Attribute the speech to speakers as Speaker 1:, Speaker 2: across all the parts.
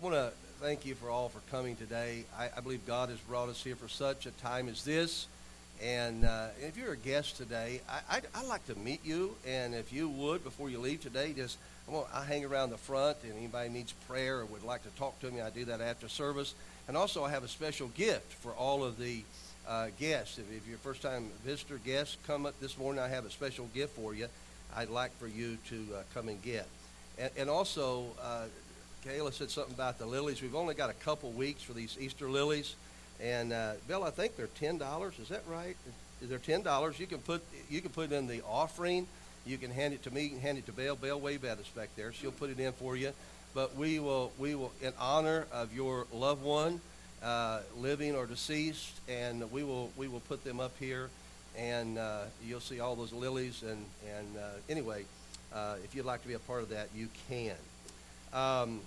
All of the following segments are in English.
Speaker 1: want to thank you for all for coming today. I, I, believe God has brought us here for such a time as this. And uh, if you're a guest today, I, I, would like to meet you. And if you would, before you leave today, just I hang around the front, and anybody needs prayer or would like to talk to me, I do that after service. And also, I have a special gift for all of the uh, guests. If, if you're a first-time visitor guest, come up this morning. I have a special gift for you. I'd like for you to uh, come and get. And, and also, uh, Kayla said something about the lilies. We've only got a couple weeks for these Easter lilies, and uh, Bill, I think they're ten dollars. Is that right? They're ten dollars? You can put you can put in the offering. You can hand it to me. and hand it to Bill. Bill, wave at us back there. She'll put it in for you. But we will we will in honor of your loved one, uh, living or deceased, and we will we will put them up here, and uh, you'll see all those lilies. And and uh, anyway, uh, if you'd like to be a part of that, you can. Um,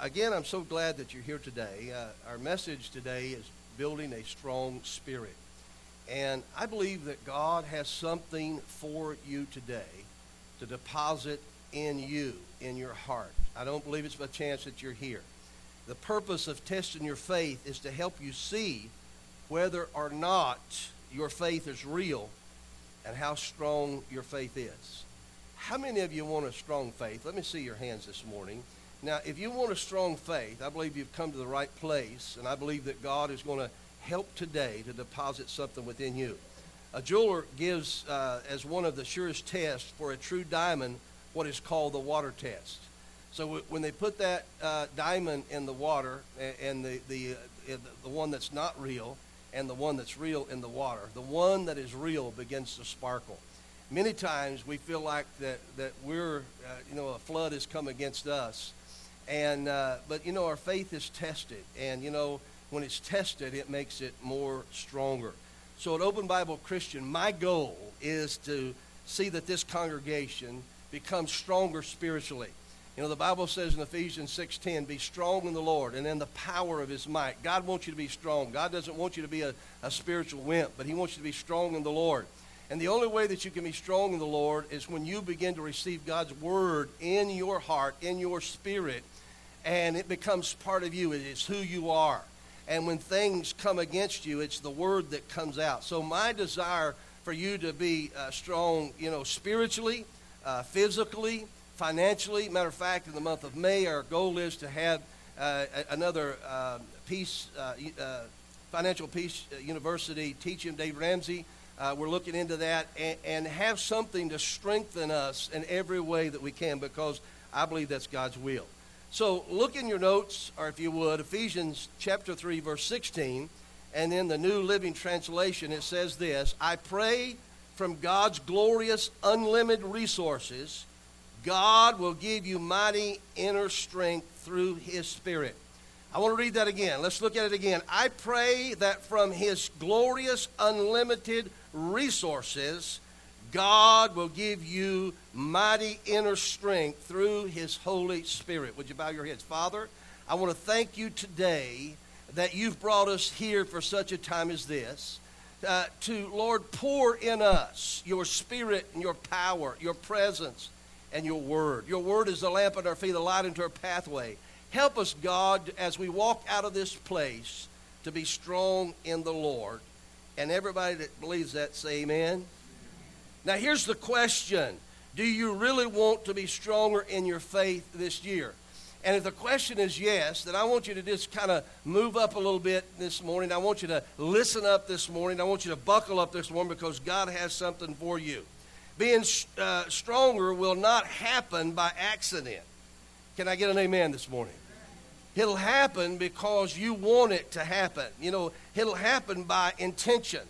Speaker 1: again, I'm so glad that you're here today. Uh, our message today is building a strong spirit. And I believe that God has something for you today to deposit in you, in your heart. I don't believe it's by chance that you're here. The purpose of testing your faith is to help you see whether or not your faith is real and how strong your faith is. How many of you want a strong faith? Let me see your hands this morning. Now, if you want a strong faith, I believe you've come to the right place, and I believe that God is going to help today to deposit something within you. A jeweler gives, uh, as one of the surest tests for a true diamond, what is called the water test. So w- when they put that uh, diamond in the water, and, and the, the, uh, the one that's not real, and the one that's real in the water, the one that is real begins to sparkle many times we feel like that, that we're, uh, you know, a flood has come against us. And, uh, but, you know, our faith is tested. And, you know, when it's tested, it makes it more stronger. So at Open Bible Christian, my goal is to see that this congregation becomes stronger spiritually. You know, the Bible says in Ephesians 6.10, be strong in the Lord and in the power of his might. God wants you to be strong. God doesn't want you to be a, a spiritual wimp, but he wants you to be strong in the Lord. And the only way that you can be strong in the Lord is when you begin to receive God's word in your heart, in your spirit, and it becomes part of you. It is who you are. And when things come against you, it's the word that comes out. So my desire for you to be uh, strong, you know, spiritually, uh, physically, financially. Matter of fact, in the month of May, our goal is to have uh, another um, peace, uh, uh, financial peace uh, university teaching Dave Ramsey uh, we're looking into that and, and have something to strengthen us in every way that we can because I believe that's God's will. So look in your notes, or if you would, Ephesians chapter 3, verse 16. And in the New Living Translation, it says this I pray from God's glorious, unlimited resources, God will give you mighty inner strength through His Spirit. I want to read that again. Let's look at it again. I pray that from His glorious, unlimited resources, God will give you mighty inner strength through His Holy Spirit. Would you bow your heads? Father, I want to thank you today that you've brought us here for such a time as this. Uh, to, Lord, pour in us your spirit and your power, your presence, and your word. Your word is the lamp on our feet, the light into our pathway. Help us, God, as we walk out of this place to be strong in the Lord. And everybody that believes that, say amen. Now, here's the question Do you really want to be stronger in your faith this year? And if the question is yes, then I want you to just kind of move up a little bit this morning. I want you to listen up this morning. I want you to buckle up this morning because God has something for you. Being uh, stronger will not happen by accident. Can I get an amen this morning? It'll happen because you want it to happen. You know, it'll happen by intention.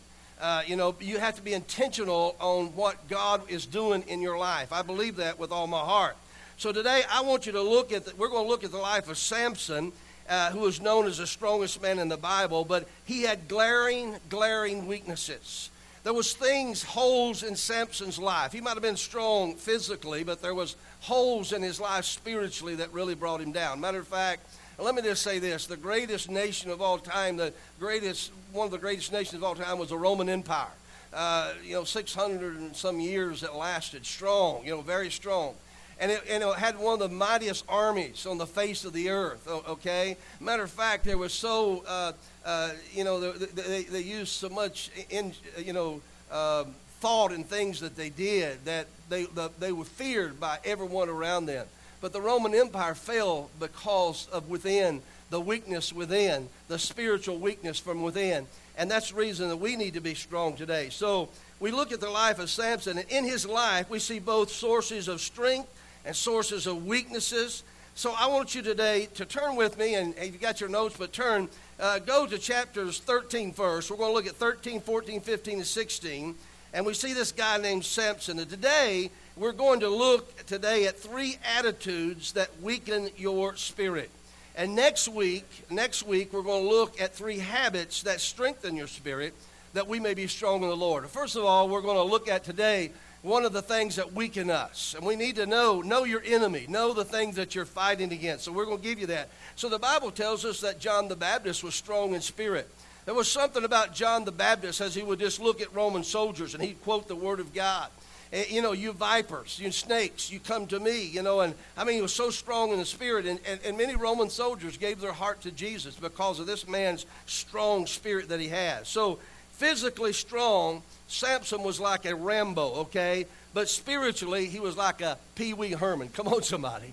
Speaker 1: Uh, you know, you have to be intentional on what God is doing in your life. I believe that with all my heart. So today, I want you to look at. The, we're going to look at the life of Samson, uh, who is known as the strongest man in the Bible, but he had glaring, glaring weaknesses. There was things, holes in Samson's life. He might have been strong physically, but there was holes in his life spiritually that really brought him down. Matter of fact, let me just say this the greatest nation of all time, the greatest, one of the greatest nations of all time was the Roman Empire. Uh, you know, 600 and some years it lasted, strong, you know, very strong. and it, and it had one of the mightiest armies on the face of the earth. Okay, matter of fact, there was so uh, uh, you know they, they, they, used so much in you know uh, thought and things that they did that they the, they were feared by everyone around them. But the Roman Empire fell because of within the weakness within, the spiritual weakness from within. And that's the reason that we need to be strong today. So we look at the life of Samson, and in his life, we see both sources of strength and sources of weaknesses. So I want you today to turn with me, and if you got your notes, but turn, uh, go to chapters 13 first. We're going to look at 13, 14, 15, and 16. And we see this guy named Samson. And today, we're going to look today at three attitudes that weaken your spirit. And next week, next week, we're going to look at three habits that strengthen your spirit that we may be strong in the Lord. First of all, we're going to look at today one of the things that weaken us. And we need to know, know your enemy, know the things that you're fighting against. So we're going to give you that. So the Bible tells us that John the Baptist was strong in spirit. There was something about John the Baptist as he would just look at Roman soldiers and he'd quote the Word of God. Eh, you know, you vipers, you snakes, you come to me, you know. And I mean, he was so strong in the spirit. And, and, and many Roman soldiers gave their heart to Jesus because of this man's strong spirit that he has. So, physically strong, Samson was like a Rambo, okay? But spiritually, he was like a Pee Wee Herman. Come on, somebody.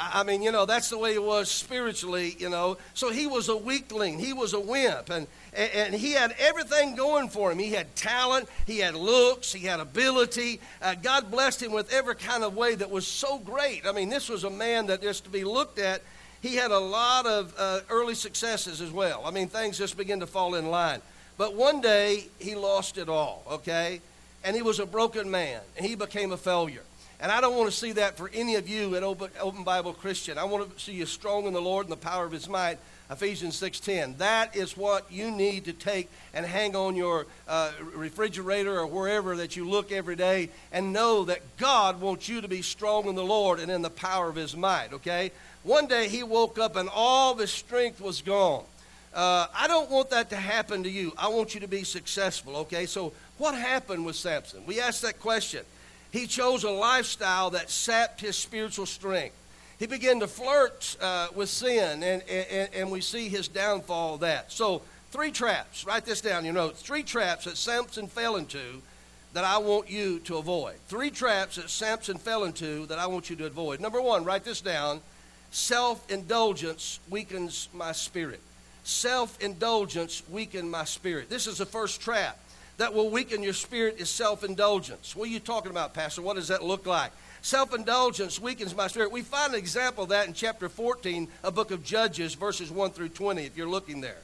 Speaker 1: I mean, you know, that's the way it was spiritually, you know. So he was a weakling. He was a wimp. And, and he had everything going for him. He had talent, he had looks, he had ability. Uh, God blessed him with every kind of way that was so great. I mean, this was a man that is to be looked at. He had a lot of uh, early successes as well. I mean, things just began to fall in line. But one day, he lost it all, okay? And he was a broken man, and he became a failure. And I don't want to see that for any of you at Open, Bible Christian. I want to see you strong in the Lord and the power of his might. Ephesians 6:10. That is what you need to take and hang on your uh, refrigerator or wherever that you look every day and know that God wants you to be strong in the Lord and in the power of his might, okay? One day he woke up and all his strength was gone. Uh, I don't want that to happen to you. I want you to be successful, okay? So what happened with Samson? We asked that question. He chose a lifestyle that sapped his spiritual strength he began to flirt uh, with sin, and, and, and we see his downfall of that. So, three traps. Write this down, you know. Three traps that Samson fell into that I want you to avoid. Three traps that Samson fell into that I want you to avoid. Number one, write this down. Self indulgence weakens my spirit. Self indulgence weakens my spirit. This is the first trap that will weaken your spirit is self indulgence. What are you talking about, Pastor? What does that look like? Self indulgence weakens my spirit. We find an example of that in chapter 14, a book of Judges, verses 1 through 20, if you're looking there.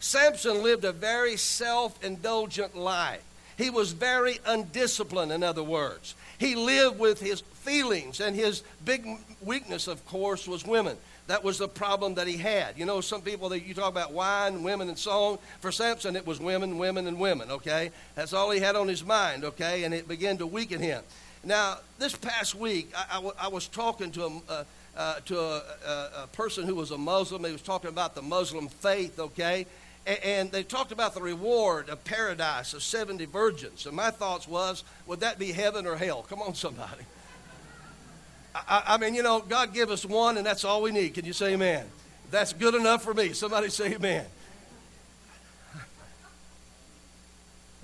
Speaker 1: Samson lived a very self indulgent life. He was very undisciplined, in other words. He lived with his feelings, and his big weakness, of course, was women. That was the problem that he had. You know, some people that you talk about wine, women, and song. For Samson, it was women, women, and women, okay? That's all he had on his mind, okay? And it began to weaken him. Now, this past week, I, was talking to a, uh, uh, to a, a, a, person who was a Muslim. He was talking about the Muslim faith, okay? And, and, they talked about the reward of paradise of 70 virgins. And my thoughts was, would that be heaven or hell? Come on, somebody. I, I mean, you know, God give us one, and that's all we need. Can you say amen? That's good enough for me. Somebody say amen.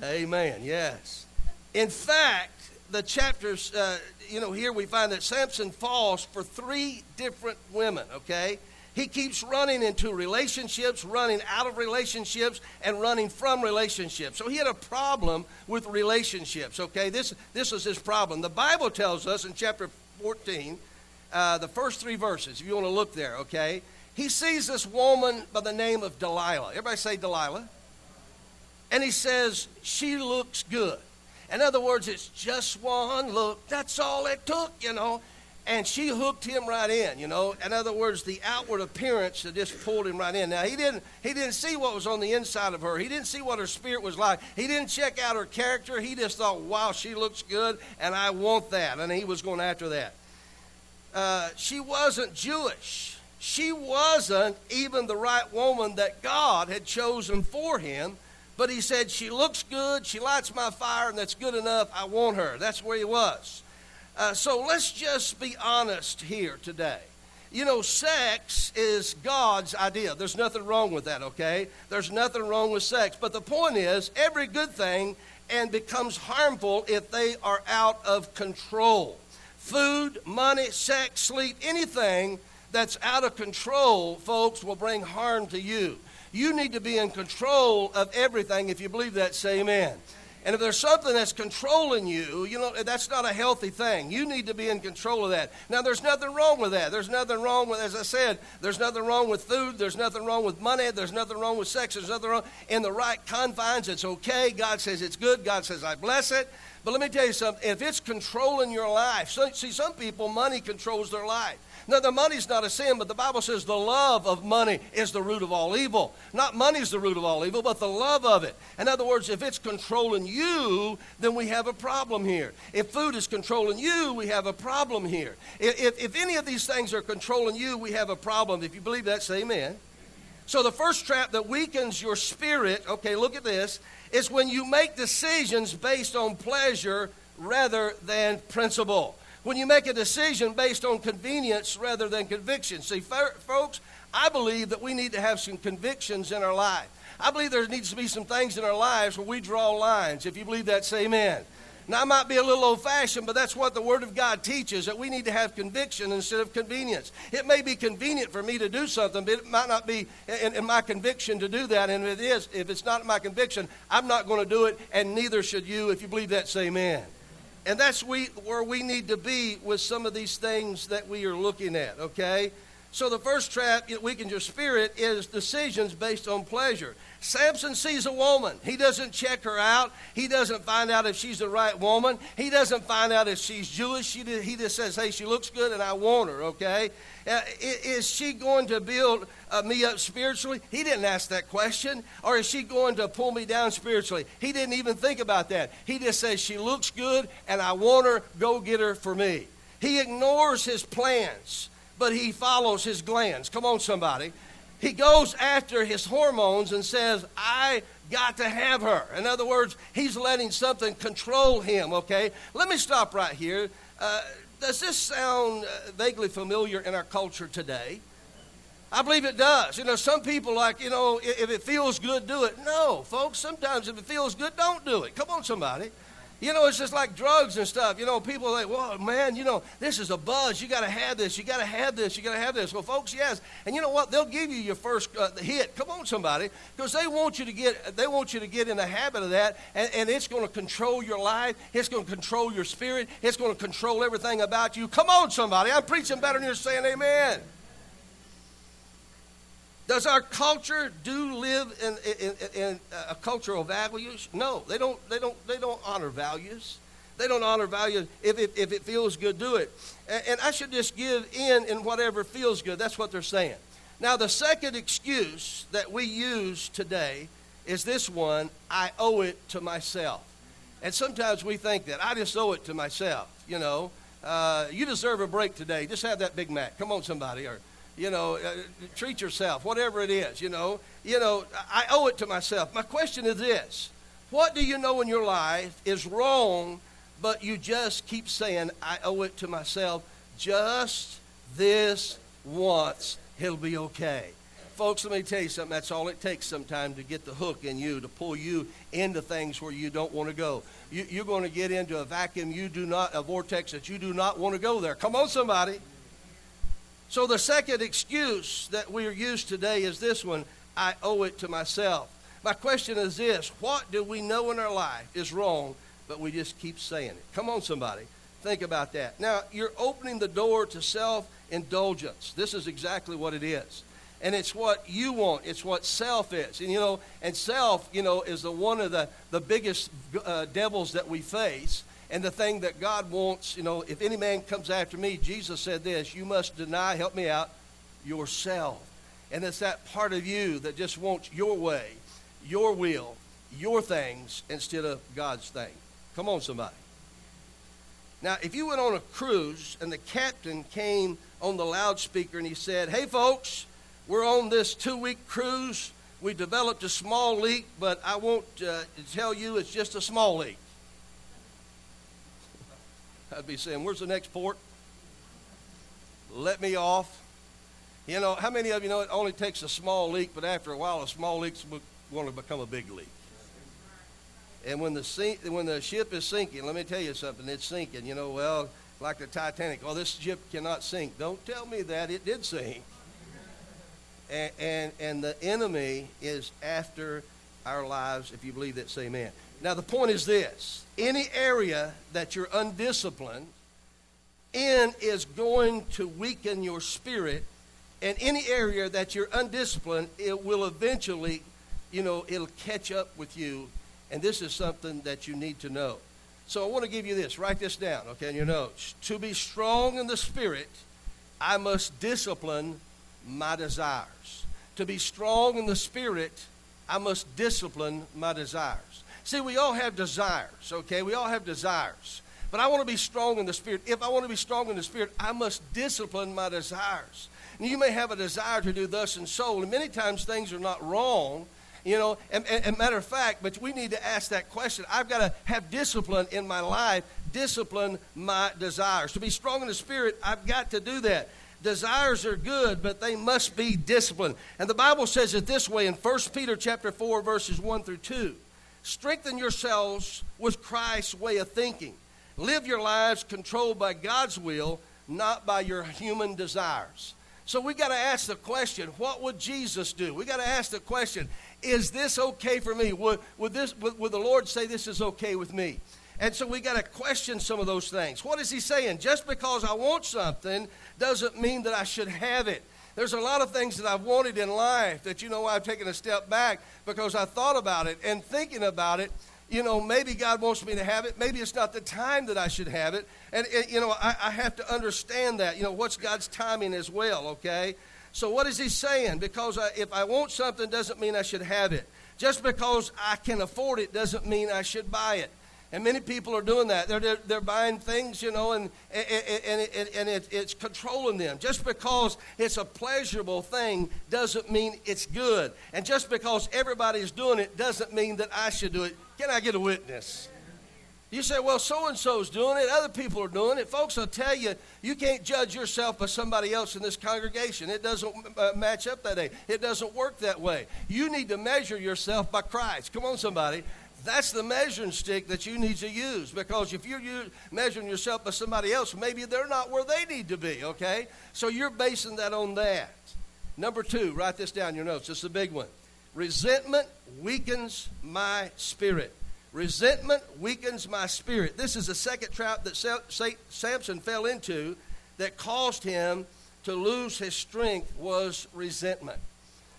Speaker 1: Amen, yes. In fact, the chapters, uh, you know, here we find that Samson falls for three different women, okay? He keeps running into relationships, running out of relationships, and running from relationships. So he had a problem with relationships, okay? This, this is his problem. The Bible tells us in chapter 14, uh, the first three verses, if you want to look there, okay? He sees this woman by the name of Delilah. Everybody say Delilah. And he says, She looks good. In other words, it's just one look. That's all it took, you know. And she hooked him right in, you know. In other words, the outward appearance that just pulled him right in. Now he didn't he didn't see what was on the inside of her. He didn't see what her spirit was like. He didn't check out her character. He just thought, wow, she looks good, and I want that. And he was going after that. Uh, she wasn't Jewish. She wasn't even the right woman that God had chosen for him. But he said, She looks good, she lights my fire, and that's good enough. I want her. That's where he was. Uh, so let's just be honest here today. You know, sex is God's idea. There's nothing wrong with that, okay? There's nothing wrong with sex. But the point is, every good thing and becomes harmful if they are out of control. Food, money, sex, sleep, anything that's out of control, folks, will bring harm to you. You need to be in control of everything. If you believe that, say amen. And if there's something that's controlling you, you know, that's not a healthy thing. You need to be in control of that. Now, there's nothing wrong with that. There's nothing wrong with, as I said, there's nothing wrong with food. There's nothing wrong with money. There's nothing wrong with sex. There's nothing wrong. In the right confines, it's okay. God says it's good. God says, I bless it. But let me tell you something. If it's controlling your life, so, see, some people, money controls their life. Now, the money's not a sin, but the Bible says the love of money is the root of all evil. Not money's the root of all evil, but the love of it. In other words, if it's controlling you, then we have a problem here. If food is controlling you, we have a problem here. If, if any of these things are controlling you, we have a problem. If you believe that, say amen. So, the first trap that weakens your spirit, okay, look at this, is when you make decisions based on pleasure rather than principle when you make a decision based on convenience rather than conviction. See, folks, I believe that we need to have some convictions in our life. I believe there needs to be some things in our lives where we draw lines. If you believe that, say amen. Now, I might be a little old fashioned, but that's what the Word of God teaches that we need to have conviction instead of convenience. It may be convenient for me to do something, but it might not be in, in my conviction to do that. And if it is, if it's not in my conviction, I'm not going to do it, and neither should you. If you believe that, say amen. And that's we, where we need to be with some of these things that we are looking at, okay? So the first trap that can just spirit is decisions based on pleasure. Samson sees a woman. He doesn't check her out. He doesn't find out if she's the right woman. He doesn't find out if she's Jewish. He just says, hey, she looks good and I want her, okay? Uh, is she going to build uh, me up spiritually? He didn't ask that question. Or is she going to pull me down spiritually? He didn't even think about that. He just says, She looks good and I want her. Go get her for me. He ignores his plans, but he follows his glands. Come on, somebody. He goes after his hormones and says, I got to have her. In other words, he's letting something control him, okay? Let me stop right here. Uh, does this sound uh, vaguely familiar in our culture today? I believe it does. You know, some people like, you know, if it feels good, do it. No, folks, sometimes if it feels good, don't do it. Come on, somebody. You know, it's just like drugs and stuff. You know, people are like, well, man, you know, this is a buzz. You got to have this. You got to have this. You got to have this. Well, folks, yes. And you know what? They'll give you your first uh, hit. Come on, somebody, because they want you to get they want you to get in the habit of that, and, and it's going to control your life. It's going to control your spirit. It's going to control everything about you. Come on, somebody. I'm preaching better than you're saying amen. Does our culture do live in, in, in, a cultural values? No, they don't. They don't. They don't honor values. They don't honor values. If, if, if it feels good, do it. And, and I should just give in in whatever feels good. That's what they're saying. Now, the second excuse that we use today is this one: I owe it to myself. And sometimes we think that I just owe it to myself. You know, uh, you deserve a break today. Just have that Big Mac. Come on, somebody. Or you know, uh, treat yourself, whatever it is, you know. You know, I owe it to myself. My question is this What do you know in your life is wrong, but you just keep saying, I owe it to myself just this once, he'll be okay? Folks, let me tell you something. That's all it takes sometimes to get the hook in you, to pull you into things where you don't want to go. You, are going to get into a vacuum you do not, a vortex that you do not want to go there. Come on, somebody. So the second excuse that we are used today is this one I owe it to myself. My question is this what do we know in our life is wrong, but we just keep saying it? Come on, somebody. Think about that. Now, you're opening the door to self indulgence. This is exactly what it is. And it's what you want. It's what self is. And, you know, and self, you know, is the one of the, the biggest uh, devils that we face and the thing that God wants, you know, if any man comes after me, Jesus said this, you must deny, help me out, yourself. And it's that part of you that just wants your way, your will, your things instead of God's thing. Come on, somebody. Now, if you went on a cruise and the captain came on the loudspeaker and he said, Hey, folks, we're on this two week cruise. We developed a small leak, but I won't uh, tell you it's just a small leak. I'd be saying, Where's the next port? Let me off. You know, how many of you know it only takes a small leak, but after a while, a small leak's going to become a big leak? And when the sink, when the ship is sinking, let me tell you something. It's sinking. You know, well, like the Titanic. Oh, this ship cannot sink. Don't tell me that it did sink. And and, and the enemy is after our lives. If you believe that, say Amen. Now the point is this: any area that you're undisciplined in is going to weaken your spirit and any area that you're undisciplined, it will eventually, you know, it'll catch up with you. And this is something that you need to know. So I want to give you this. Write this down, okay, in your notes. To be strong in the Spirit, I must discipline my desires. To be strong in the Spirit, I must discipline my desires. See, we all have desires, okay? We all have desires. But I want to be strong in the Spirit. If I want to be strong in the Spirit, I must discipline my desires. And you may have a desire to do thus and so, and many times things are not wrong, you know. And, and, and matter of fact, but we need to ask that question. I've got to have discipline in my life, discipline my desires. To be strong in the Spirit, I've got to do that. Desires are good, but they must be disciplined. And the Bible says it this way in 1 Peter chapter 4, verses 1 through 2. Strengthen yourselves with Christ's way of thinking. Live your lives controlled by God's will, not by your human desires. So we got to ask the question, what would Jesus do? We got to ask the question, is this okay for me? Would, would, this, would, would the Lord say this is okay with me? And so we got to question some of those things. What is he saying? Just because I want something doesn't mean that I should have it. There's a lot of things that I've wanted in life that, you know, I've taken a step back because I thought about it and thinking about it you know, maybe God wants me to have it. Maybe it's not the time that I should have it. And, and you know, I, I, have to understand that. You know, what's God's timing as well, okay? So what is he saying? Because I, if I want something doesn't mean I should have it. Just because I can afford it doesn't mean I should buy it. And many people are doing that. They're, they're, they're buying things, you know, and, and, and, and, it, it's controlling them. Just because it's a pleasurable thing doesn't mean it's good. And just because everybody's doing it doesn't mean that I should do it. Can I get a witness? You say, well, so and so's doing it, other people are doing it. Folks, I'll tell you, you can't judge yourself by somebody else in this congregation. It doesn't uh, match up that way. It doesn't work that way. You need to measure yourself by Christ. Come on, somebody. That's the measuring stick that you need to use because if you're measuring yourself by somebody else, maybe they're not where they need to be, okay? So you're basing that on that. Number two, write this down in your notes. This is a big one. Resentment weakens my spirit. Resentment weakens my spirit. This is the second trap that Samson fell into that caused him to lose his strength was resentment.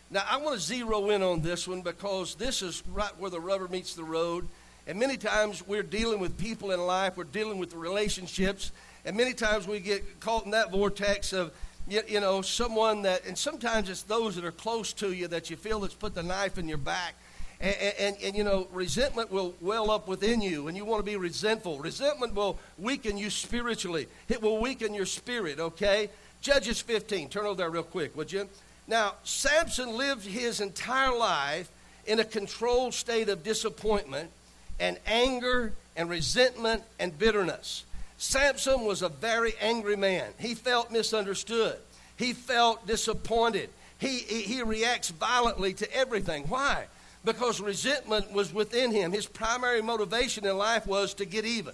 Speaker 1: Now, I want to zero in on this one because this is right where the rubber meets the road. And many times we're dealing with people in life, we're dealing with the relationships, and many times we get caught in that vortex of you, you know, someone that, and sometimes it's those that are close to you that you feel that's put the knife in your back. And, and, and, you know, resentment will well up within you, and you want to be resentful. Resentment will weaken you spiritually, it will weaken your spirit, okay? Judges 15. Turn over there real quick, would you? Now, Samson lived his entire life in a controlled state of disappointment and anger and resentment and bitterness. Samson was a very angry man. He felt misunderstood. He felt disappointed. He, he, he, reacts violently to everything. Why? Because resentment was within him. His primary motivation in life was to get even.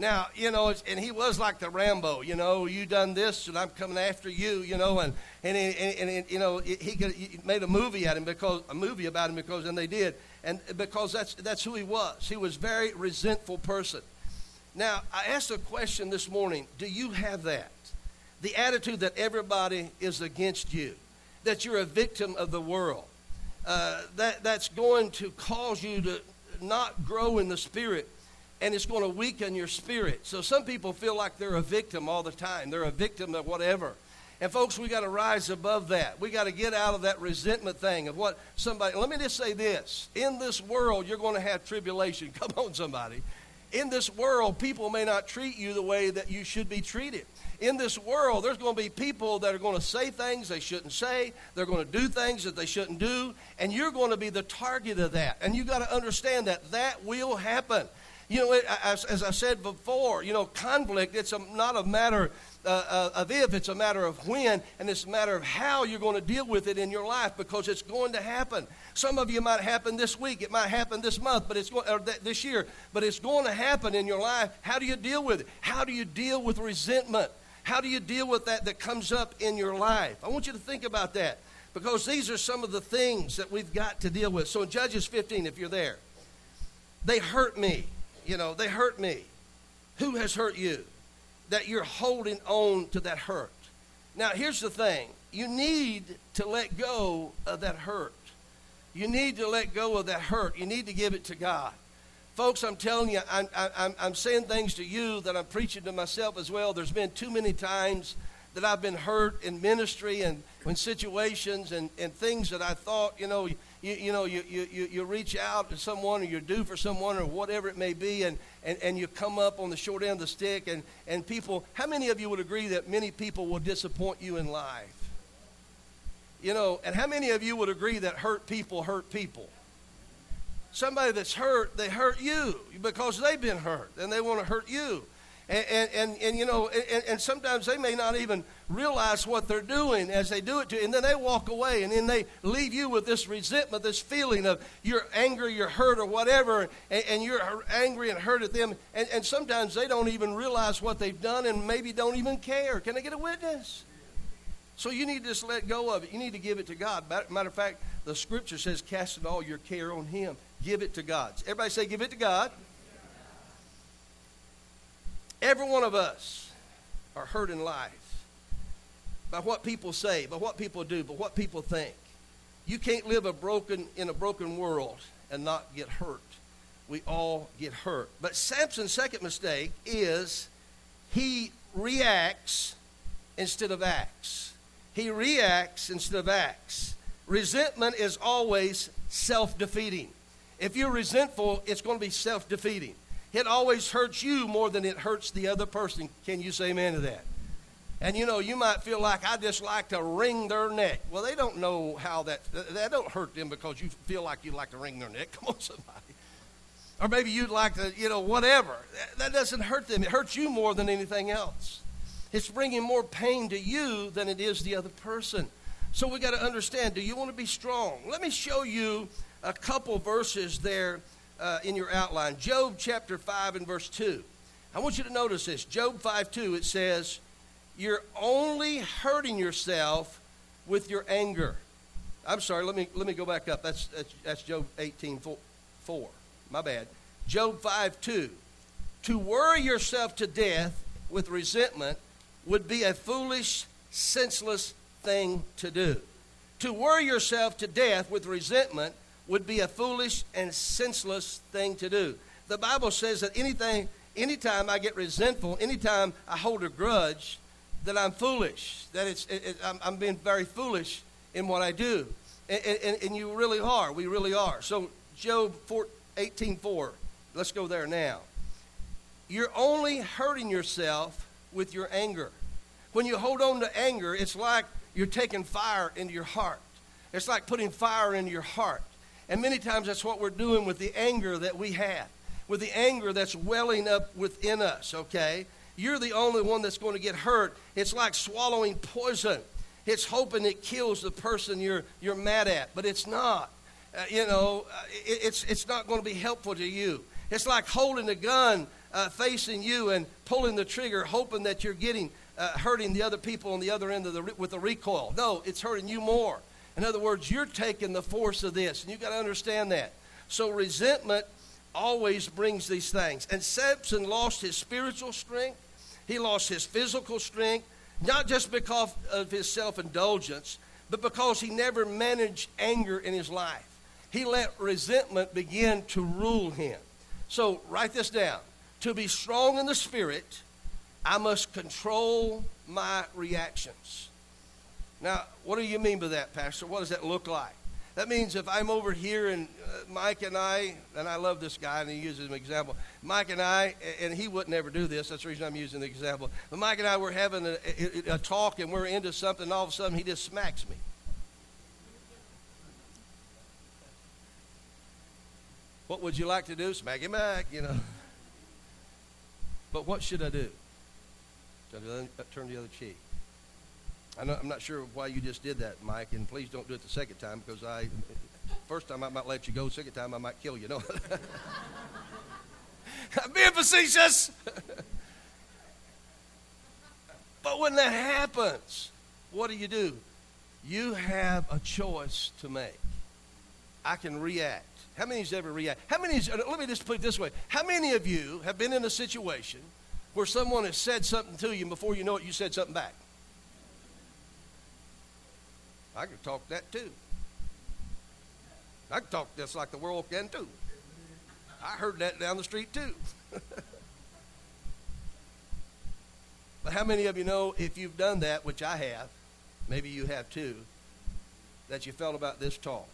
Speaker 1: Now, you know, and he was like the Rambo, you know, you done this and I'm coming after you, you know, and, and, and, and, you know, he, he made a movie at him because, a movie about him because, and they did, and because that's, that's who he was. He was a very resentful person. Now, I asked a question this morning Do you have that? The attitude that everybody is against you, that you're a victim of the world, uh, that, that's going to cause you to not grow in the spirit and it's going to weaken your spirit. So some people feel like they're a victim all the time. They're a victim of whatever. And folks, we got to rise above that. We got to get out of that resentment thing of what somebody. Let me just say this: in this world, you're going to have tribulation. Come on, somebody in this world, people may not treat you the way that you should be treated. In this world, there's going to be people that are going to say things they shouldn't say. They're going to do things that they shouldn't do. And you're going to be the target of that. And you've got to understand that that will happen. You know, as, as, I said before, you know, conflict, it's a, not a matter uh, uh, of if, it's a matter of when, and it's a matter of how you're going to deal with it in your life because it's going to happen. Some of you might happen this week, it might happen this month, but it's going, or th- this year, but it's going to happen in your life. How do you deal with it? How do you deal with resentment? How do you deal with that that comes up in your life? I want you to think about that because these are some of the things that we've got to deal with. So in Judges 15, if you're there, they hurt me. You know, they hurt me. Who has hurt you? that you're holding on to that hurt. Now, here's the thing you need to let go of that hurt. You need to let go of that hurt. You need to give it to God. Folks, I'm telling you, I'm, I'm, I'm saying things to you that I'm preaching to myself as well. There's been too many times that I've been hurt in ministry and when situations and, and things that I thought, you know, you, you know, you, you, you reach out to someone or you're due for someone or whatever it may be, and, and, and you come up on the short end of the stick, and, and people, how many of you would agree that many people will disappoint you in life? You know, and how many of you would agree that hurt people hurt people? Somebody that's hurt, they hurt you because they've been hurt and they want to hurt you. And, and, and, and you know, and, and sometimes they may not even realize what they're doing as they do it to you, and then they walk away, and then they leave you with this resentment, this feeling of you're angry, you're hurt, or whatever, and, and you're angry and hurt at them, and, and sometimes they don't even realize what they've done and maybe don't even care. Can I get a witness? So you need to just let go of it. You need to give it to God. Matter of fact, the scripture says, cast all your care on Him. Give it to God. Everybody say, give it to God. Every one of us are hurt in life by what people say, by what people do, by what people think. You can't live a broken in a broken world and not get hurt. We all get hurt. But Samson's second mistake is he reacts instead of acts. He reacts instead of acts. Resentment is always self defeating. If you're resentful, it's going to be self defeating. It always hurts you more than it hurts the other person. Can you say amen to that? And you know, you might feel like I just like to wring their neck. Well, they don't know how that that don't hurt them because you feel like you like to wring their neck. Come on, somebody. Or maybe you'd like to, you know, whatever. That doesn't hurt them. It hurts you more than anything else. It's bringing more pain to you than it is the other person. So we got to understand. Do you want to be strong? Let me show you a couple verses there uh, in your outline. Job chapter five and verse two. I want you to notice this. Job five two. It says you're only hurting yourself with your anger. I'm sorry, let me, let me go back up. That's, that's, that's Job 18 4, 4. My bad. Job 5 2. To worry yourself to death with resentment would be a foolish, senseless thing to do. To worry yourself to death with resentment would be a foolish and senseless thing to do. The Bible says that anything, anytime I get resentful, anytime I hold a grudge, that I'm foolish, that it's, it, it, I'm, I'm, being very foolish in what I do. And, and, and, you really are. We really are. So, Job 18 4, let's go there now. You're only hurting yourself with your anger. When you hold on to anger, it's like you're taking fire into your heart. It's like putting fire into your heart. And many times that's what we're doing with the anger that we have, with the anger that's welling up within us, okay? You're the only one that's going to get hurt. It's like swallowing poison. It's hoping it kills the person you're, you're mad at, but it's not. Uh, you know, uh, it, it's, it's not going to be helpful to you. It's like holding a gun uh, facing you and pulling the trigger, hoping that you're getting uh, hurting the other people on the other end of the with the recoil. No, it's hurting you more. In other words, you're taking the force of this, and you've got to understand that. So resentment always brings these things. And Samson lost his spiritual strength. He lost his physical strength, not just because of his self indulgence, but because he never managed anger in his life. He let resentment begin to rule him. So write this down. To be strong in the spirit, I must control my reactions. Now, what do you mean by that, Pastor? What does that look like? That means if I'm over here and uh, Mike and I, and I love this guy and he uses an example. Mike and I, and he wouldn't ever do this. That's the reason I'm using the example. But Mike and I were having a, a, a talk and we're into something. And all of a sudden, he just smacks me. What would you like to do? Smack him back, you know. But what should I do? Turn the other cheek. I'm not sure why you just did that, Mike, and please don't do it the second time because I, first time I might let you go, second time I might kill you. No. I'm being facetious. but when that happens, what do you do? You have a choice to make. I can react. How many you ever react? How many? Let me just put it this way: How many of you have been in a situation where someone has said something to you, and before you know it, you said something back? I can talk that too. I can talk just like the world can too. I heard that down the street too. but how many of you know if you've done that, which I have, maybe you have too, that you felt about this tall?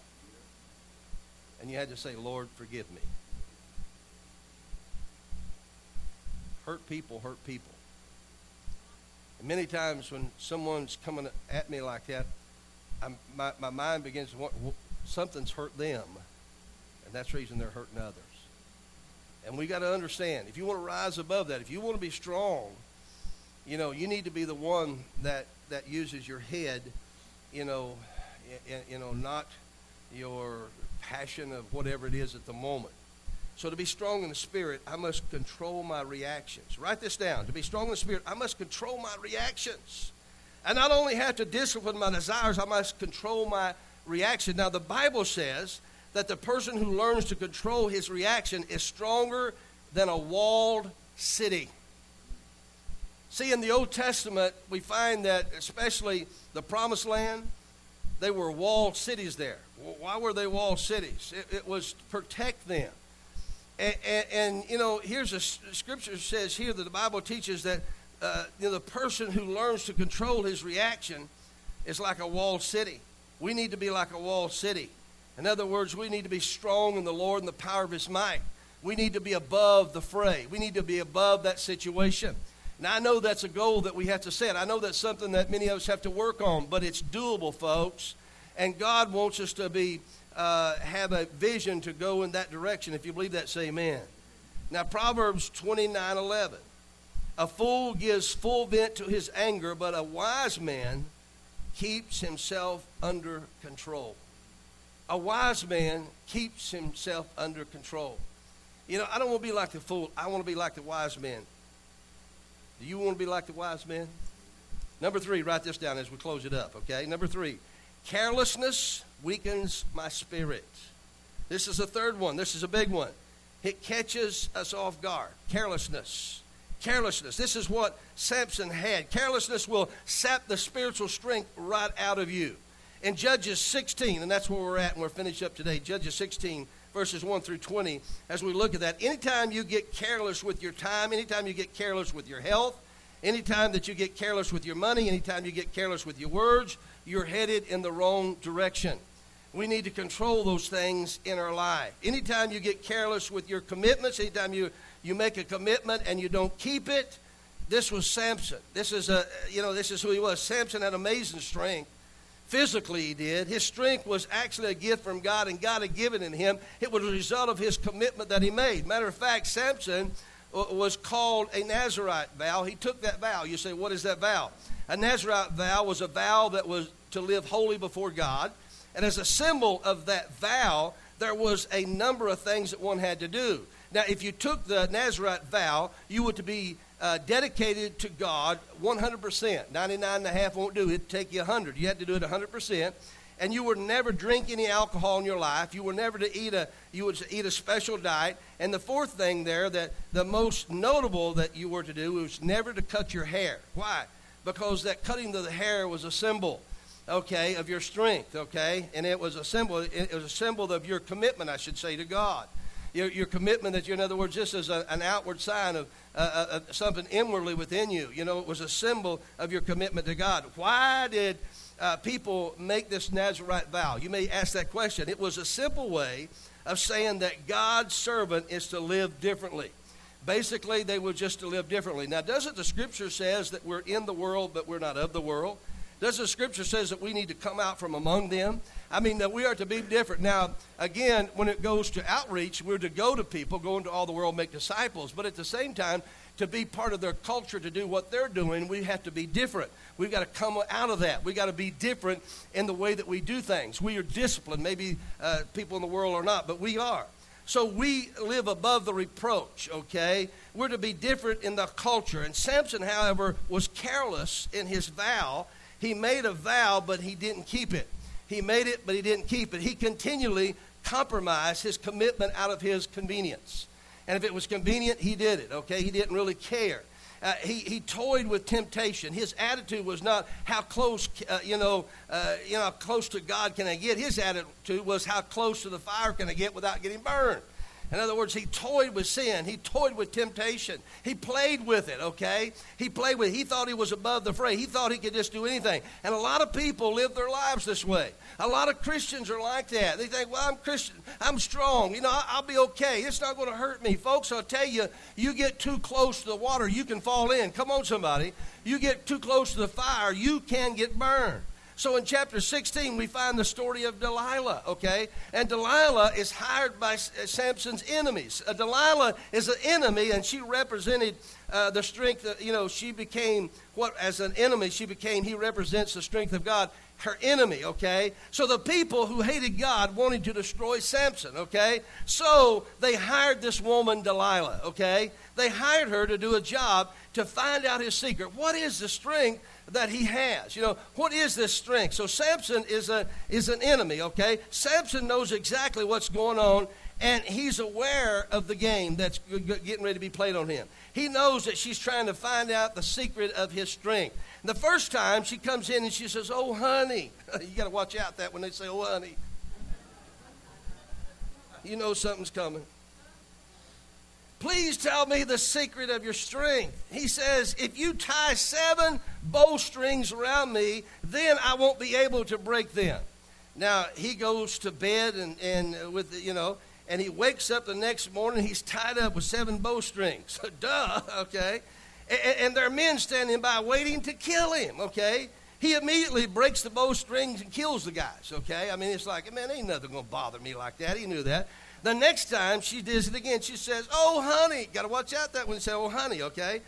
Speaker 1: And you had to say, Lord, forgive me. Hurt people hurt people. And many times when someone's coming at me like that, I'm, my, my mind begins to want, something's hurt them. And that's the reason they're hurting others. And we got to understand, if you want to rise above that, if you want to be strong, you know, you need to be the one that, that uses your head, you know, you know, not your passion of whatever it is at the moment. So to be strong in the spirit, I must control my reactions. Write this down. To be strong in the spirit, I must control my reactions. I not only have to discipline my desires, I must control my reaction. Now the Bible says that the person who learns to control his reaction is stronger than a walled city. See, in the Old Testament, we find that especially the Promised Land, they were walled cities there. Why were they walled cities? It, it was to protect them. And, and, and, you know, here's a scripture says here that the Bible teaches that uh, you know, the person who learns to control his reaction is like a walled city. We need to be like a walled city. In other words, we need to be strong in the Lord and the power of his might. We need to be above the fray. We need to be above that situation. Now, I know that's a goal that we have to set. I know that's something that many of us have to work on, but it's doable, folks. And God wants us to be uh, have a vision to go in that direction. If you believe that, say amen. Now, Proverbs 29 11. A fool gives full vent to his anger, but a wise man keeps himself under control. A wise man keeps himself under control. You know, I don't want to be like the fool. I want to be like the wise man. Do you want to be like the wise man? Number three, write this down as we close it up, okay? Number three, carelessness weakens my spirit. This is a third one. This is a big one. It catches us off guard. Carelessness. Carelessness. This is what Samson had. Carelessness will sap the spiritual strength right out of you. In Judges 16, and that's where we're at, and we're finished up today, Judges 16, verses 1 through 20, as we look at that, anytime you get careless with your time, anytime you get careless with your health, anytime that you get careless with your money, anytime you get careless with your words, you're headed in the wrong direction. We need to control those things in our life. Anytime you get careless with your commitments, anytime you you make a commitment and you don't keep it. This was Samson. This is a you know this is who he was. Samson had amazing strength. Physically, he did. His strength was actually a gift from God, and God had given it in him. It was a result of his commitment that he made. Matter of fact, Samson was called a Nazarite vow. He took that vow. You say, what is that vow? A Nazarite vow was a vow that was to live holy before God. And as a symbol of that vow, there was a number of things that one had to do. Now, if you took the Nazarite vow, you were to be uh, dedicated to God 100%. 99 and a half won't do it. It'd take you 100. You had to do it 100%. And you would never drink any alcohol in your life. You were never to eat a you would eat a special diet. And the fourth thing there that the most notable that you were to do was never to cut your hair. Why? Because that cutting of the hair was a symbol okay, of your strength, okay? And it was a symbol, it was a symbol of your commitment, I should say, to God your, your commitment that you, in other words, this is a, an outward sign of uh, uh, uh, something inwardly within you. You know, it was a symbol of your commitment to God. Why did uh, people make this Nazarite vow? You may ask that question. It was a simple way of saying that God's servant is to live differently. Basically, they were just to live differently. Now, doesn't the scripture says that we're in the world, but we're not of the world? Does the scripture says that we need to come out from among them? I mean, that we are to be different. Now, again, when it goes to outreach, we're to go to people, go into all the world, make disciples. But at the same time, to be part of their culture, to do what they're doing, we have to be different. We've got to come out of that. We've got to be different in the way that we do things. We are disciplined. Maybe uh, people in the world are not, but we are. So we live above the reproach, okay? We're to be different in the culture. And Samson, however, was careless in his vow. He made a vow, but he didn't keep it. He made it, but he didn't keep it. He continually compromised his commitment out of his convenience. And if it was convenient, he did it, okay? He didn't really care. Uh, he, he toyed with temptation. His attitude was not how close, uh, you know, uh, you know, close to God can I get. His attitude was how close to the fire can I get without getting burned. In other words, he toyed with sin. He toyed with temptation. He played with it, okay? He played with it. He thought he was above the fray. He thought he could just do anything. And a lot of people live their lives this way. A lot of Christians are like that. They think, well, I'm Christian. I'm strong. You know, I'll be okay. It's not going to hurt me. Folks, I'll tell you, you get too close to the water, you can fall in. Come on, somebody. You get too close to the fire, you can get burned. So in chapter 16, we find the story of Delilah, okay? And Delilah is hired by uh, Samson's enemies. Uh, Delilah is an enemy, and she represented uh, the strength, that, you know, she became what, as an enemy, she became, he represents the strength of God, her enemy, okay? So the people who hated God wanted to destroy Samson, okay? So they hired this woman, Delilah, okay? They hired her to do a job to find out his secret. What is the strength that he has. You know, what is this strength? So Samson is a is an enemy, okay? Samson knows exactly what's going on and he's aware of the game that's getting ready to be played on him. He knows that she's trying to find out the secret of his strength. The first time she comes in and she says, "Oh, honey." you got to watch out that when they say, "Oh, honey." You know something's coming. Please tell me the secret of your strength. He says, If you tie seven bowstrings around me, then I won't be able to break them. Now, he goes to bed and, and with, you know, and he wakes up the next morning, he's tied up with seven bowstrings. Duh, okay? And, and there are men standing by waiting to kill him, okay? He immediately breaks the bowstrings and kills the guys, okay? I mean, it's like, man, ain't nothing to bother me like that. He knew that. The next time she does it again, she says, Oh, honey, got to watch out that you say, Oh, honey, okay?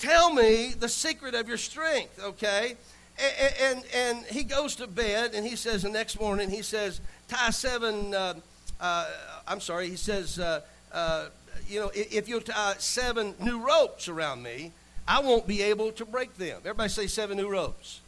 Speaker 1: Tell me the secret of your strength, okay? And, and, and he goes to bed and he says, the next morning, he says, tie seven, uh, uh, I'm sorry, he says, uh, uh you know, if you tie seven new ropes around me, I won't be able to break them. Everybody say seven new ropes.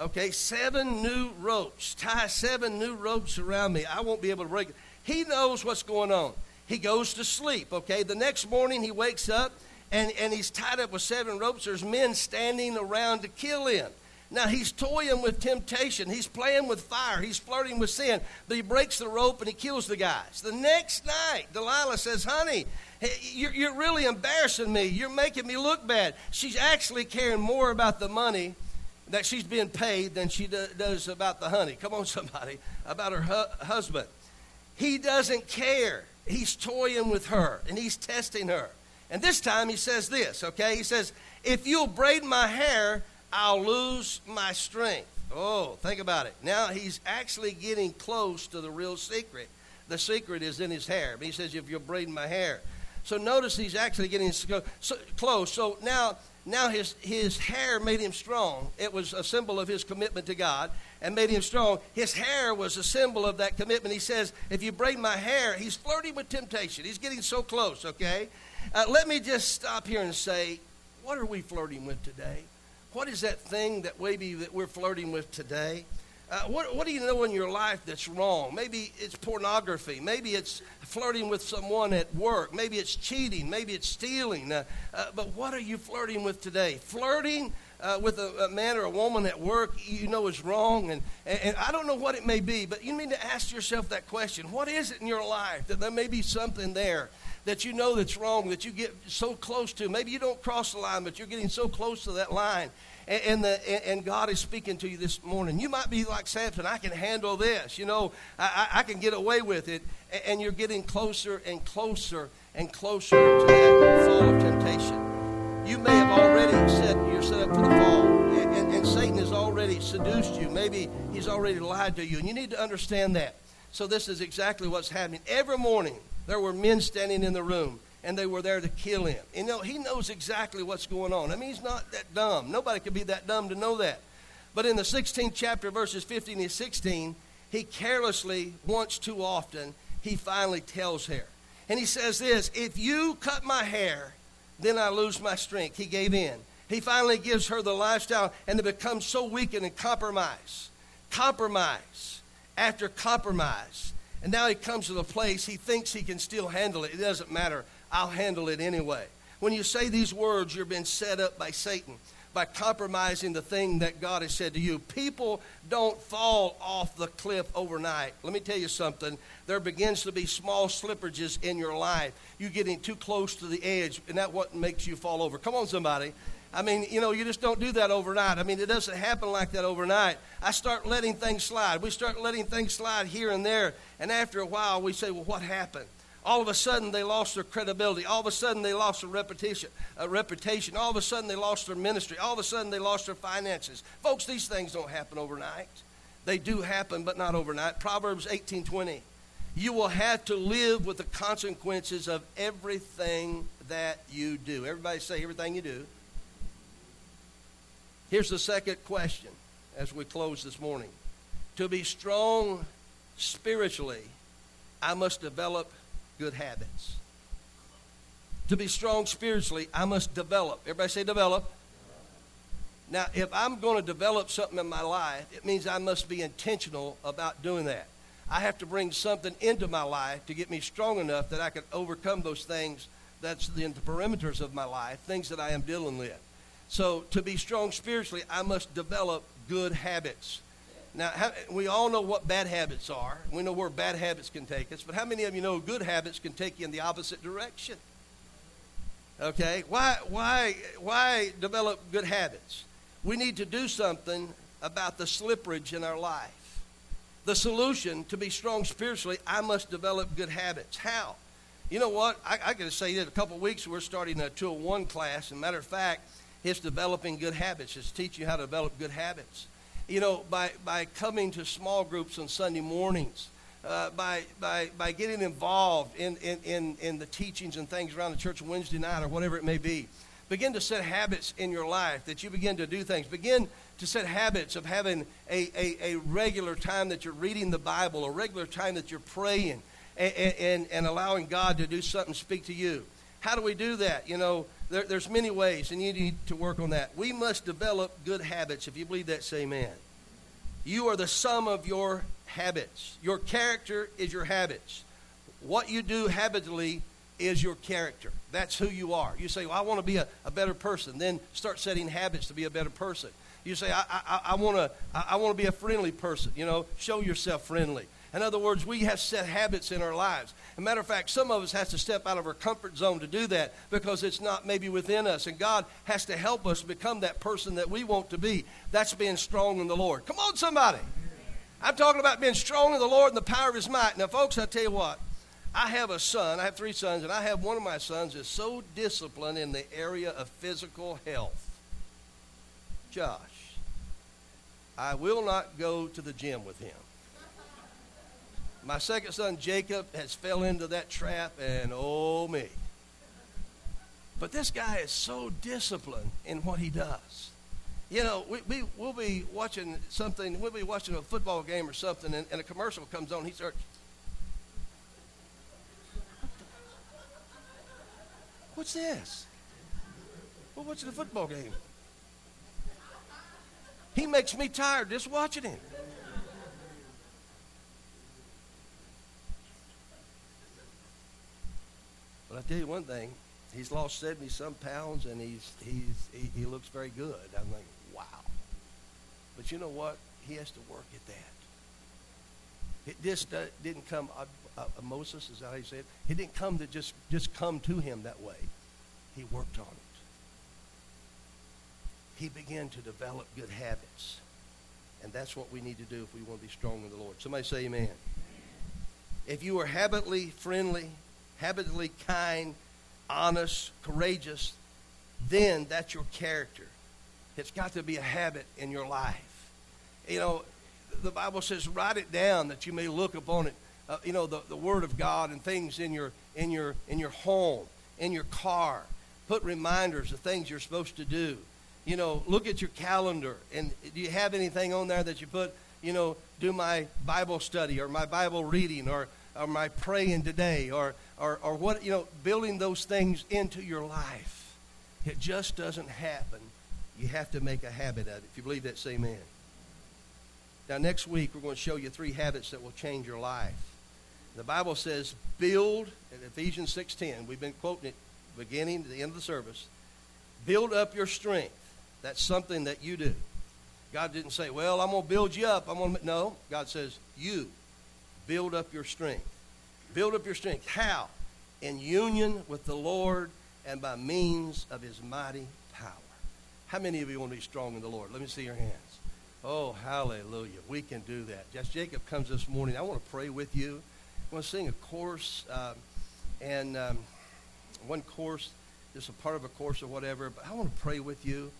Speaker 1: Okay, seven new ropes. Tie seven new ropes around me. I won't be able to break them. He knows what's going on. He goes to sleep, okay? The next morning he wakes up and, and he's tied up with seven ropes. There's men standing around to kill him. Now he's toying with temptation. He's playing with fire. He's flirting with sin. But he breaks the rope and he kills the guys. The next night, Delilah says, Honey, you're, really embarrassing me. You're making me look bad. She's actually caring more about the money that she's being paid than she does about the honey. Come on, somebody. About her hu- husband. He doesn't care. He's toying with her and he's testing her. And this time he says this, okay? He says, If you'll braid my hair, I'll lose my strength. Oh, think about it. Now he's actually getting close to the real secret. The secret is in his hair. But he says, If you'll braid my hair. So notice he's actually getting so close. So now now his, his hair made him strong. It was a symbol of his commitment to God and made him strong. His hair was a symbol of that commitment. He says, If you braid my hair, he's flirting with temptation. He's getting so close, okay? Uh, let me just stop here and say, What are we flirting with today? What is that thing that maybe that we're flirting with today? Uh, what, what do you know in your life that's wrong? Maybe it's pornography. Maybe it's flirting with someone at work. Maybe it's cheating. Maybe it's stealing. Uh, uh, but what are you flirting with today? Flirting uh, with a, a, man or a woman at work you know is wrong. And, and, and I don't know what it may be, but you need to ask yourself that question. What is it in your life that there may be something there that you know that's wrong, that you get so close to? Maybe you don't cross the line, but you're getting so close to that line and, and, the, and God is speaking to you this morning. You might be like Samson, I can handle this. You know, I, I can get away with it. And you're getting closer and closer and closer to that fall of temptation. You may have already said you're set up for the fall, and, and, and Satan has already seduced you. Maybe he's already lied to you, and you need to understand that. So, this is exactly what's happening. Every morning, there were men standing in the room, and they were there to kill him. You know, he knows exactly what's going on. I mean, he's not that dumb. Nobody could be that dumb to know that. But in the 16th chapter, verses 15 and 16, he carelessly, once too often, he finally tells her. And he says this If you cut my hair, then I lose my strength. He gave in. He finally gives her the lifestyle, and it becomes so weakened and compromise. Compromise after compromise. And now he comes to the place he thinks he can still handle it. It doesn't matter. I'll handle it anyway. When you say these words, you're being set up by Satan by compromising the thing that God has said to you. People don't fall off the cliff overnight. Let me tell you something. There begins to be small slippages in your life. You're getting too close to the edge, and that's what makes you fall over. Come on, somebody. I mean, you know, you just don't do that overnight. I mean, it doesn't happen like that overnight. I start letting things slide. We start letting things slide here and there, and after a while, we say, well, what happened? All of a sudden they lost their credibility. All of a sudden they lost their reputation. A reputation. All of a sudden they lost their ministry. All of a sudden they lost their finances. Folks, these things don't happen overnight. They do happen, but not overnight. Proverbs 18:20. You will have to live with the consequences of everything that you do. Everybody say everything you do. Here's the second question as we close this morning. To be strong spiritually, I must develop good habits. To be strong spiritually, I must develop. Everybody say develop. Now, if I'm going to develop something in my life, it means I must be intentional about doing that. I have to bring something into my life to get me strong enough that I can overcome those things that's in the perimeters of my life, things that I am dealing with. So, to be strong spiritually, I must develop good habits. Now, how, we all know what bad habits are. We know where bad habits can take us. But how many of you know good habits can take you in the opposite direction? Okay? Why, why, why develop good habits? We need to do something about the slipperage in our life. The solution to be strong spiritually, I must develop good habits. How? You know what? I, I got to say that a couple weeks we're starting a 201 class. And matter of fact, it's developing good habits. It's teaching you how to develop good habits you know, by, by coming to small groups on Sunday mornings, uh, by, by, by getting involved in, in, in, in the teachings and things around the church Wednesday night or whatever it may be. Begin to set habits in your life that you begin to do things. Begin to set habits of having a, a, a regular time that you're reading the Bible, a regular time that you're praying, and, and, and allowing God to do something, speak to you. How do we do that? You know, there, there's many ways, and you need to work on that. We must develop good habits. If you believe that, say amen. You are the sum of your habits. Your character is your habits. What you do habitually is your character. That's who you are. You say, well, I want to be a, a better person. Then start setting habits to be a better person. You say, I, I, I want to I, I want to be a friendly person. You know, show yourself friendly. In other words, we have set habits in our lives. As a matter of fact, some of us has to step out of our comfort zone to do that because it's not maybe within us. And God has to help us become that person that we want to be. That's being strong in the Lord. Come on, somebody. I'm talking about being strong in the Lord and the power of his might. Now, folks, I tell you what, I have a son. I have three sons, and I have one of my sons is so disciplined in the area of physical health. Josh, I will not go to the gym with him. My second son, Jacob, has fell into that trap, and oh me. But this guy is so disciplined in what he does. You know, we, we, we'll be watching something, we'll be watching a football game or something, and, and a commercial comes on. He starts, What's this? We're watching a football game. He makes me tired just watching him. But I tell you one thing, he's lost 70 some pounds and he's, he's, he, he looks very good. I'm like, wow. But you know what? He has to work at that. It just uh, didn't come, uh, uh, Moses, is how say it? It didn't come to just, just come to him that way. He worked on it. He began to develop good habits. And that's what we need to do if we want to be strong in the Lord. Somebody say amen. If you are habitually friendly, habitually kind, honest, courageous, then that's your character. It's got to be a habit in your life. You know, the Bible says, write it down that you may look upon it. Uh, you know, the, the Word of God and things in your, in, your, in your home, in your car. Put reminders of things you're supposed to do. You know, look at your calendar. And do you have anything on there that you put, you know, do my Bible study or my Bible reading or, or my praying today or, or, or what, you know, building those things into your life. It just doesn't happen. You have to make a habit of it. If you believe that, say amen. Now, next week, we're going to show you three habits that will change your life. The Bible says, build, in Ephesians 6.10, we've been quoting it beginning to the end of the service, build up your strength. That's something that you do. God didn't say, well, I'm going to build you up. I'm going to, no, God says, you build up your strength. Build up your strength. How? In union with the Lord and by means of his mighty power. How many of you want to be strong in the Lord? Let me see your hands. Oh, hallelujah. We can do that. As Jacob comes this morning, I want to pray with you. I want to sing a chorus. Um, and um, one course, just a part of a course or whatever, but I want to pray with you.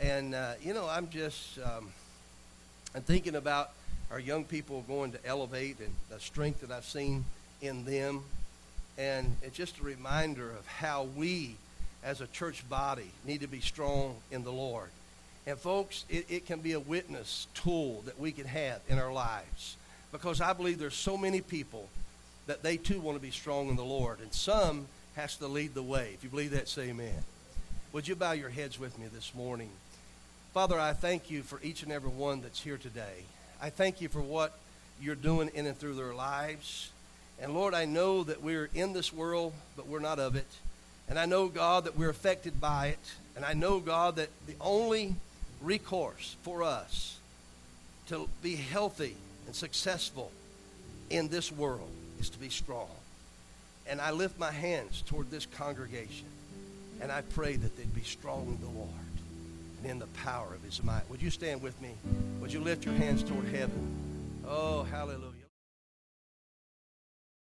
Speaker 1: And, uh, you know, I'm just, um, I'm thinking about our young people going to elevate and the strength that I've seen in them. And it's just a reminder of how we, as a church body, need to be strong in the Lord. And, folks, it, it can be a witness tool that we can have in our lives because I believe there's so many people that they too want to be strong in the Lord. And some has to lead the way. If you believe that, say amen. Would you bow your heads with me this morning? Father, I thank you for each and every one that's here today. I thank you for what you're doing in and through their lives. And Lord, I know that we're in this world, but we're not of it. And I know, God, that we're affected by it. And I know, God, that the only recourse for us to be healthy and successful in this world is to be strong. And I lift my hands toward this congregation, and I pray that they'd be strong in the Lord and in the power of his might. Would you stand with me? Would you lift your hands toward heaven? Oh, hallelujah.